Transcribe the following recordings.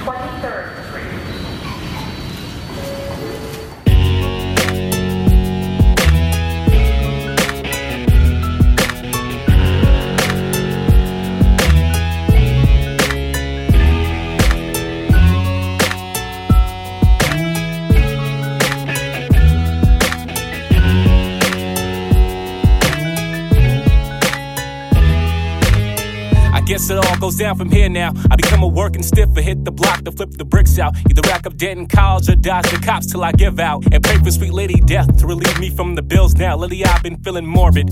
23rd. Guess it all goes down from here now. I become a working stiffer, hit the block to flip the bricks out. Either rack up debt in college or dodge the cops till I give out. And pray for sweet lady death to relieve me from the bills now. Lately, I've been feeling morbid.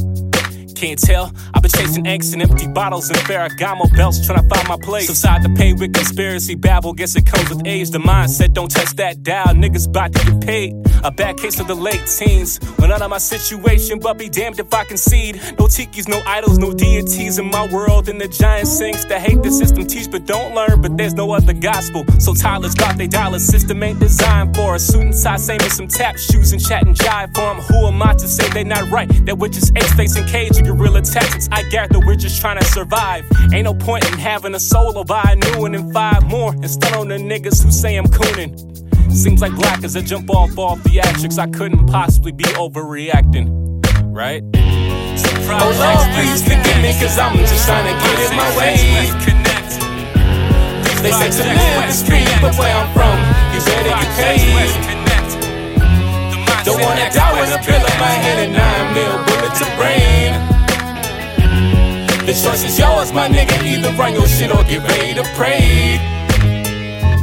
Can't tell. I've been chasing eggs and empty bottles and Ferragamo belts, trying to find my place. Subside the pain with conspiracy babble. Guess it comes with age. The mindset don't touch that dial. Niggas about to get paid. A bad case of the late teens. When out of my situation, but be damned if I concede. No tikis, no idols, no deities in my world. And the giant sinks that hate the system teach but don't learn. But there's no other gospel. So Tyler's got they dollar system ain't designed for a suit and tie, same with some tap shoes and chat and jive for 'em. Who am I to say they not right? That we're just eggs facing cage and guerrilla tactics. I gather we're just trying to survive. Ain't no point in having a solo buy a new one and five more and stun on the niggas who say I'm cooning. Seems like black as a jump off all theatrics. I couldn't possibly be overreacting, right? Oh Lord, please forgive me, cause I'm just trying to get it my way. They say to live the street, but where I'm from, you better get paid. Don't wanna die with a bill in my hand and nine mil bullet to brain. The choice is yours, my nigga. Either run your shit or get ready to pray.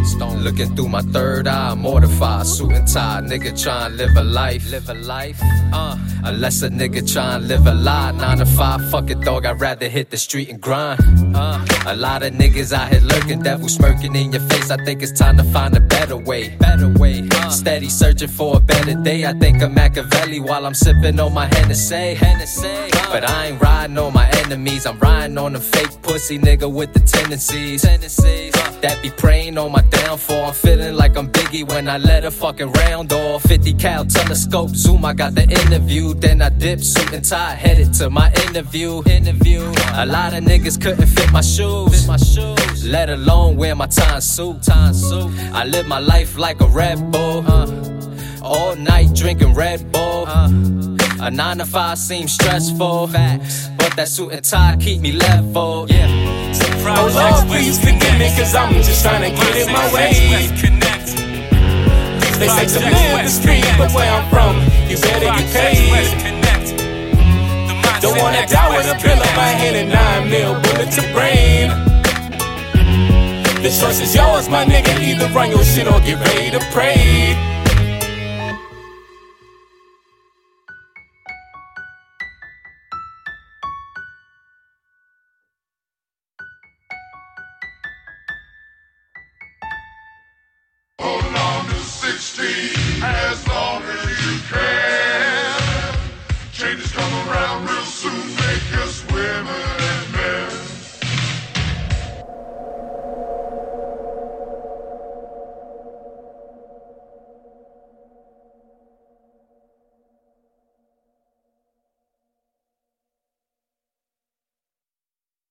Stone looking through my third eye, mortified, suit and tie. Nigga tryin' live a life, live a life. Uh, unless a nigga tryin' live a lie, nine to five. Fuck it, dog. I'd rather hit the street and grind. Uh, a lot of niggas out here lurking, devil smirking in your face. I think it's time to find a better way, better way. Uh, steady searching for a better day. I think of Machiavelli while I'm sipping on my Hennessy. Hennessy. Uh, but I ain't riding on my enemies. I'm riding on a fake pussy nigga with the tendencies. tendencies. That be praying on my downfall. I'm feeling like I'm Biggie when I let a fucking round off. 50 cal telescope zoom. I got the interview, then I dip suit and tie, headed to my interview. Interview. A lot of niggas couldn't fit my shoes. Fit my shoes. Let alone wear my time suit. Time suit. I live my life like a Red Bull. Uh, all night drinking Red Bull. Uh, a nine to five seems stressful. Facts. That suit and tie keep me level. Yeah. Oh Lord, please forgive me, cause I'm just trying to get in my way. They say to live the street, but where I'm from, you better get paid. Don't wanna die with a bill in my hand and nine mil bullet to brain. The choice is yours, my nigga. Either run your shit or get ready to pray. Street.